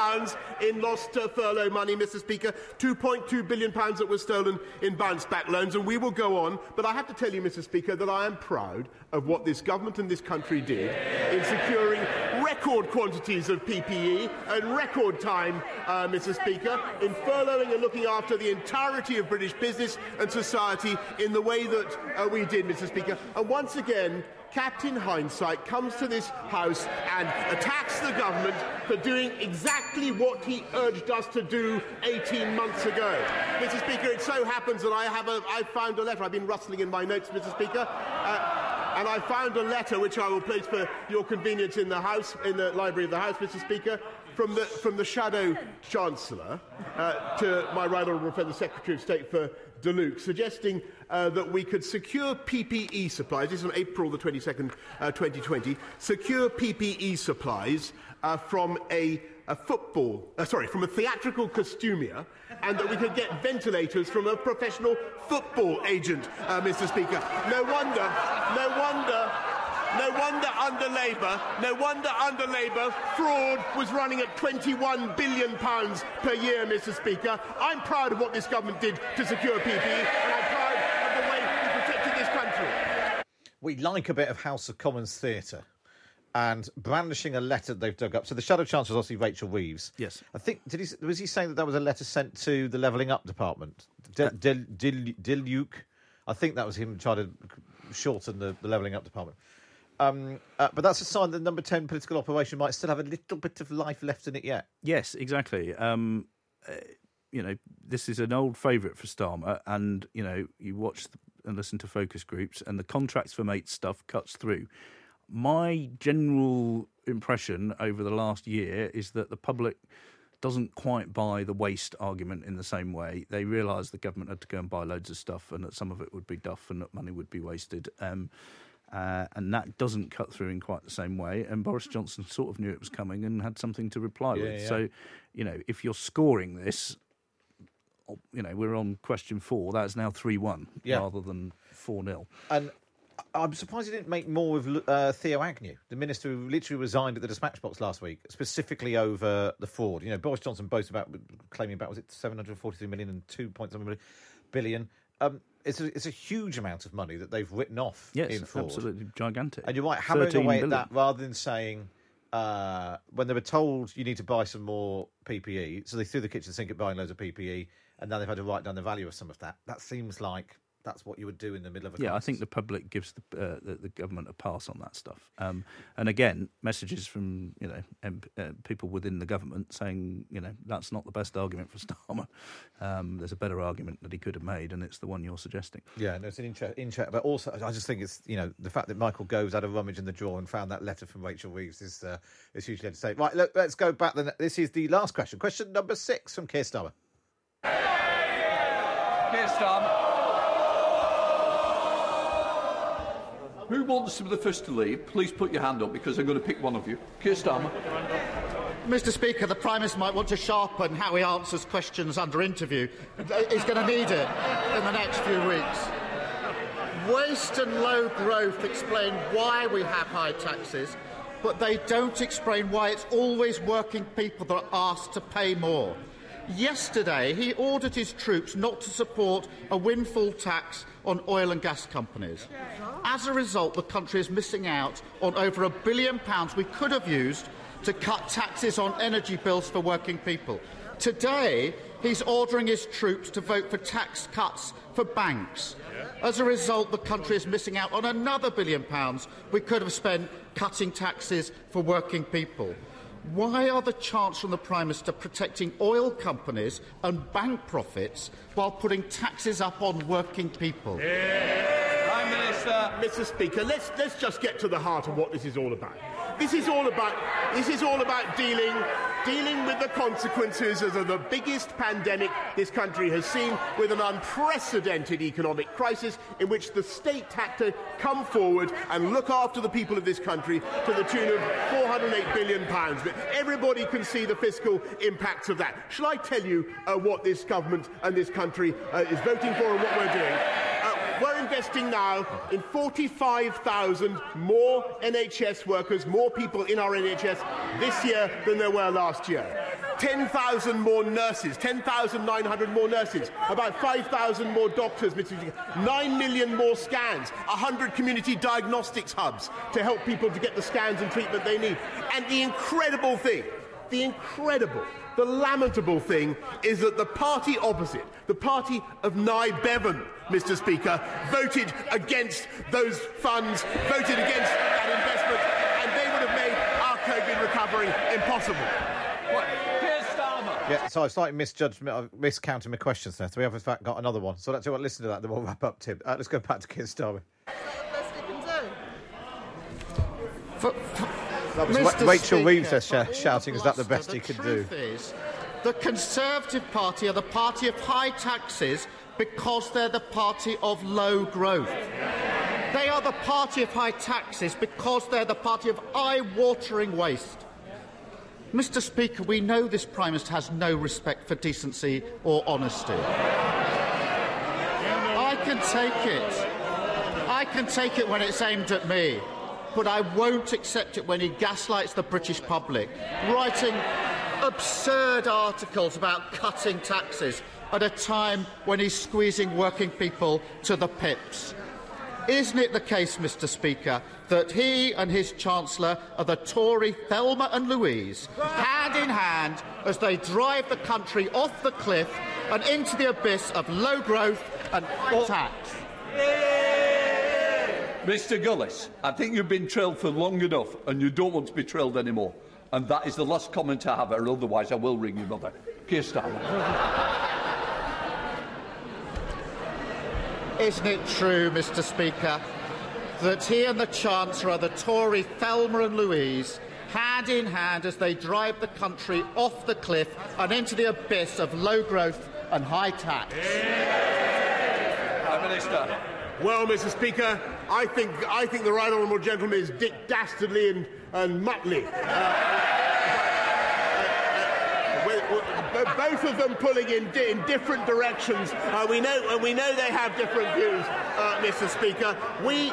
in lost furlough money, Mr. Speaker, £2.2 billion that was stolen in bounce back loans, and we will go on. But I have to tell you, Mr. Speaker, that I am proud of what this government and this country did in securing record quantities of PPE and record time, uh, Mr. Speaker, in furloughing and looking after the entirety of British business and society in the way that uh, we did, Mr. Speaker. And once again, Captain Hindsight comes to this House and attacks the government for doing exactly what he urged us to do 18 months ago. Mr. Speaker, it so happens that I have a, I found a letter. I've been rustling in my notes, Mr. Speaker. Uh, and I found a letter which I will place for your convenience in the House, in the Library of the House, Mr. Speaker, from the, from the Shadow Chancellor uh, to my Right Honourable Friend, the Secretary of State for DeLuc, suggesting uh, that we could secure PPE supplies. This is on April the 22nd, uh, 2020. Secure PPE supplies uh, from a a football, uh, sorry, from a theatrical costumier, and that we could get ventilators from a professional football agent, uh, Mr. Speaker. No wonder, no wonder no wonder under Labour, no wonder under Labour, fraud was running at £21 billion per year, Mr. Speaker. I'm proud of what this government did to secure PPE, and I'm proud of the way we protected this country. We like a bit of House of Commons theatre. And brandishing a letter they've dug up. So the Shadow Chancellor is obviously Rachel Reeves. Yes. I think did he was he saying that that was a letter sent to the Levelling Up Department? Del, uh, Del, Del, Deluke. I think that was him trying to shorten the, the Levelling Up Department. Um, uh, but that's a sign that number 10 political operation might still have a little bit of life left in it yet. Yes, exactly. Um, uh, you know, this is an old favourite for Starmer, and, you know, you watch and listen to focus groups, and the contracts for mates stuff cuts through. My general impression over the last year is that the public doesn't quite buy the waste argument in the same way. They realise the government had to go and buy loads of stuff and that some of it would be duff and that money would be wasted. Um, uh, and that doesn't cut through in quite the same way. And Boris Johnson sort of knew it was coming and had something to reply Yeah, with. yeah. So, you know, if you're scoring this, you know, we're on question four. That's now 3 1 Yeah. rather than 4 0. And I'm surprised he didn't make more of uh, Theo Agnew, the minister who literally resigned at the dispatch box last week, specifically over the fraud. You know, Boris Johnson boasts about claiming about was it 743 million and two point something billion. Um, it's a, it's a huge amount of money that they've written off Yes, absolutely gigantic. And you're right, hammering 13 away billion. at that rather than saying uh, when they were told you need to buy some more PPE, so they threw the kitchen sink at buying loads of PPE, and now they've had to write down the value of some of that. That seems like that's what you would do in the middle of a Yeah, I think the public gives the, uh, the the government a pass on that stuff. Um, and again, messages from you know M- uh, people within the government saying you know that's not the best argument for Starmer. Um, there's a better argument that he could have made, and it's the one you're suggesting. Yeah, no, it's an interest, interest, but also I just think it's you know the fact that Michael Goves had a rummage in the drawer and found that letter from Rachel Reeves is uh, is hugely entertaining. Right, look, let's go back. Then this is the last question. Question number six from Keir Starmer. Keir Starmer. Who wants to be the first to leave? Please put your hand up because I'm going to pick one of you. Keir Starmer. Mr. Speaker, the Prime Minister might want to sharpen how he answers questions under interview. He's going to need it in the next few weeks. Waste and low growth explain why we have high taxes, but they don't explain why it's always working people that are asked to pay more. Yesterday, he ordered his troops not to support a windfall tax on oil and gas companies. As a result, the country is missing out on over a billion pounds we could have used to cut taxes on energy bills for working people. Today, he's ordering his troops to vote for tax cuts for banks. As a result, the country is missing out on another billion pounds we could have spent cutting taxes for working people. Why are the Chancellor and the Prime Minister protecting oil companies and bank profits while putting taxes up on working people? Prime Minister. Mr. Speaker, let's, let's just get to the heart of what this is all about. This is all about this is all about dealing dealing with the consequences of the biggest pandemic this country has seen with an unprecedented economic crisis in which the state had to come forward and look after the people of this country to the tune of 408 billion pounds. Everybody can see the fiscal impacts of that. Shall I tell you uh, what this government and this country uh, is voting for and what we're doing? We're investing now in 45,000 more NHS workers, more people in our NHS this year than there were last year. 10,000 more nurses, 10,900 more nurses, about 5,000 more doctors, Mr. Speaker, 9 million more scans, 100 community diagnostics hubs to help people to get the scans and treatment they need. And the incredible thing, the incredible, the lamentable thing is that the party opposite, the party of Nye Bevan, Mr. Speaker, voted against those funds, voted against that investment, and they would have made our COVID recovery impossible. Yeah, so I've slightly misjudged, I've miscounted my questions there. So we have, in fact, got another one. So let's do what, listen to that, then we'll wrap up, Tim. Uh, let's go back to Keir Starmer. That was Mr. Ra- Rachel Speaker, Reeves there for sh- all shouting, the is that the best he could do? truth Is, the Conservative Party are the party of high taxes because they're the party of low growth. They are the party of high taxes because they're the party of eye-watering waste. Mr. Speaker, we know this Prime Minister has no respect for decency or honesty. I can take it. I can take it when it's aimed at me, but I won't accept it when he gaslights the British public, writing absurd articles about cutting taxes at a time when he's squeezing working people to the pips. Isn't it the case, Mr. Speaker, that he and his Chancellor are the Tory Thelma and Louise, hand in hand, as they drive the country off the cliff and into the abyss of low growth and high tax? Mr Gullis, I think you've been trailed for long enough and you don't want to be trailed anymore. And that is the last comment I have, or otherwise I will ring your mother. Keir Starmer. Isn't it true, Mr. Speaker, that he and the Chancellor are the Tory Thelma and Louise, hand in hand as they drive the country off the cliff and into the abyss of low growth and high tax? Prime Minister. Well, Mr. Speaker, I think I think the right honourable gentleman is Dick Dastardly and, and Muttley. Uh, with- both of them pulling in, in different directions. Uh, we know, and we know they have different views, uh, Mr. Speaker. We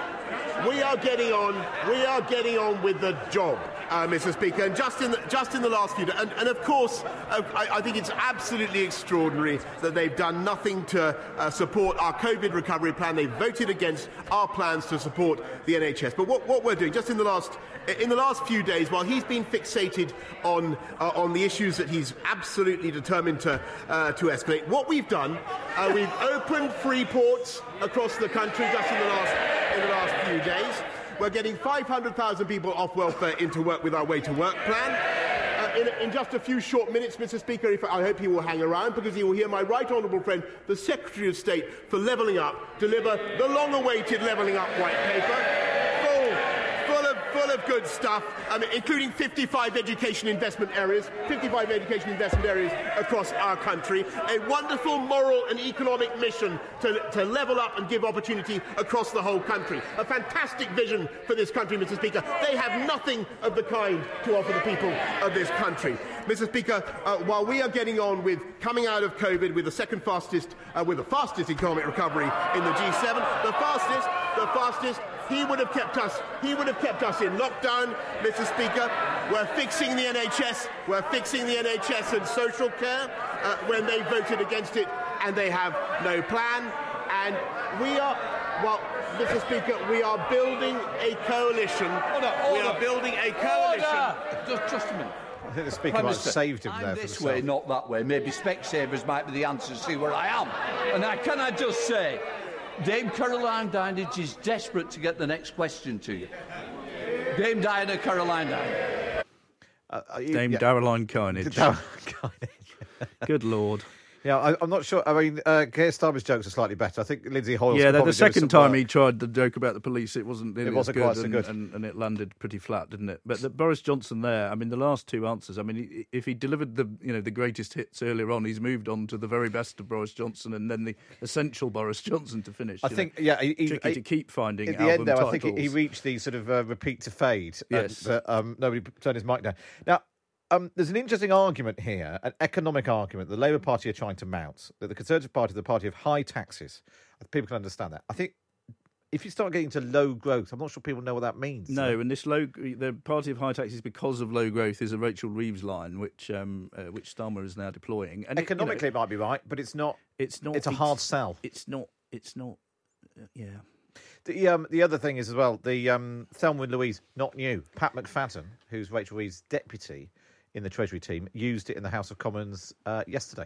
we are getting on. We are getting on with the job. Uh, Mr. Speaker, and just in the, just in the last few days, and, and of course, uh, I, I think it's absolutely extraordinary that they've done nothing to uh, support our COVID recovery plan. They voted against our plans to support the NHS. But what, what we're doing, just in the last in the last few days, while he's been fixated on uh, on the issues that he's absolutely determined to uh, to escalate, what we've done, uh, we've opened free ports across the country just in the last in the last few days. We're getting 500,000 people off welfare into work with our Way to Work plan. Uh, in, in just a few short minutes, Mr. Speaker, if, I hope he will hang around because he will hear my right honourable friend, the Secretary of State for Levelling Up, deliver the long-awaited Levelling Up white paper. Full, full of, good stuff, um, including 55 education investment areas, 55 education investment areas across our country. A wonderful moral and economic mission to, to level up and give opportunity across the whole country. A fantastic vision for this country, Mr. Speaker. They have nothing of the kind to offer the people of this country. Mr. Speaker, uh, while we are getting on with coming out of COVID with the second fastest, uh, with the fastest economic recovery in the G7, the fastest, the fastest he would have kept us. He would have kept us in lockdown, Mr. Speaker. We're fixing the NHS, We're fixing the NHS and social care uh, when they voted against it, and they have no plan. And we are, well, Mr. Speaker, we are building a coalition. Order, We are building a coalition. Just, just a minute. I think the speaker Prime might have Minister, saved him I'm there. this the way, not that way. Maybe Specsavers might be the answer to see where I am. And I, can I just say, Dame Caroline Dinenage is desperate to get the next question to you. Dame Diana Caroline Dinenage. Uh, uh, you- Dame yeah. Caroline Carnage. Darren Good lord. Yeah, I, I'm not sure. I mean, uh, Keir Starmer's jokes are slightly better. I think Lindsay Hoyle. Yeah, the, the second time he tried the joke about the police, it wasn't nearly It wasn't as quite good, so and, good. And, and it landed pretty flat, didn't it? But the, Boris Johnson there, I mean, the last two answers. I mean, if he delivered the you know the greatest hits earlier on, he's moved on to the very best of Boris Johnson, and then the essential Boris Johnson to finish. I think, know. yeah, he, tricky he- to keep finding. At the album end, though, I think he, he reached the sort of uh, repeat to fade. and, Yes. uh, um, nobody turned his mic down. Now, um, there's an interesting argument here, an economic argument the Labour Party are trying to mount, that the Conservative Party is the party of high taxes. People can understand that. I think if you start getting to low growth, I'm not sure people know what that means. No, and this low, the party of high taxes because of low growth is a Rachel Reeves line, which um, uh, which Starmer is now deploying. And it- you know, Economically, it might be right, but it's not. it's not. It's a hard sell. It's not. It's not. uh, yeah. The um, the other thing is as well the um, Thelma and Louise not new. Pat McFadden, who's Rachel Reeves' deputy in the Treasury team, used it in the House of Commons uh, yesterday.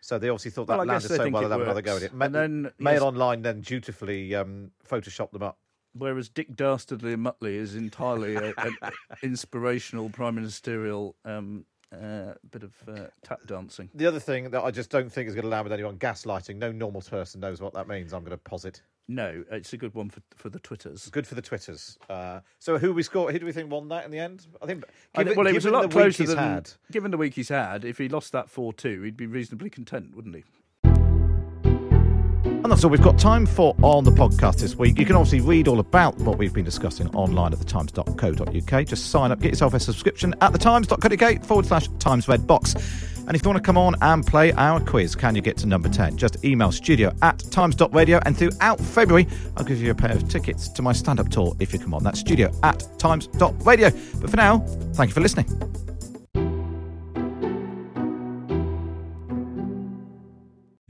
So they obviously thought that Well, landed so well they'll have another go at it. Ma- And then, Mail yes- Online then dutifully um, photoshopped them up. Whereas Dick Dastardly and Muttley is entirely a- an inspirational prime ministerial um, uh, bit of uh, tap dancing. The other thing that I just don't think is going to land with anyone gaslighting. No normal person knows what that means. I'm going to posit. No, it's a good one for for the Twitters. Good for the Twitters. Uh, so who we score? Who do we think won that in the end? I think. I Given, think- well, it was a lot the week closer he's than had. given the week he's had. If he lost that four two, he'd be reasonably content, wouldn't he? And that's all we've got time for on the podcast this week. You can obviously read all about what we've been discussing online at thetimes.co.uk. Just sign up, get yourself a subscription at thetimes.co.uk forward slash Times Red Box. And if you want to come on and play our quiz, can you get to number 10? Just email studio at times.radio. And throughout February, I'll give you a pair of tickets to my stand up tour if you come on. That's studio at times.radio. But for now, thank you for listening.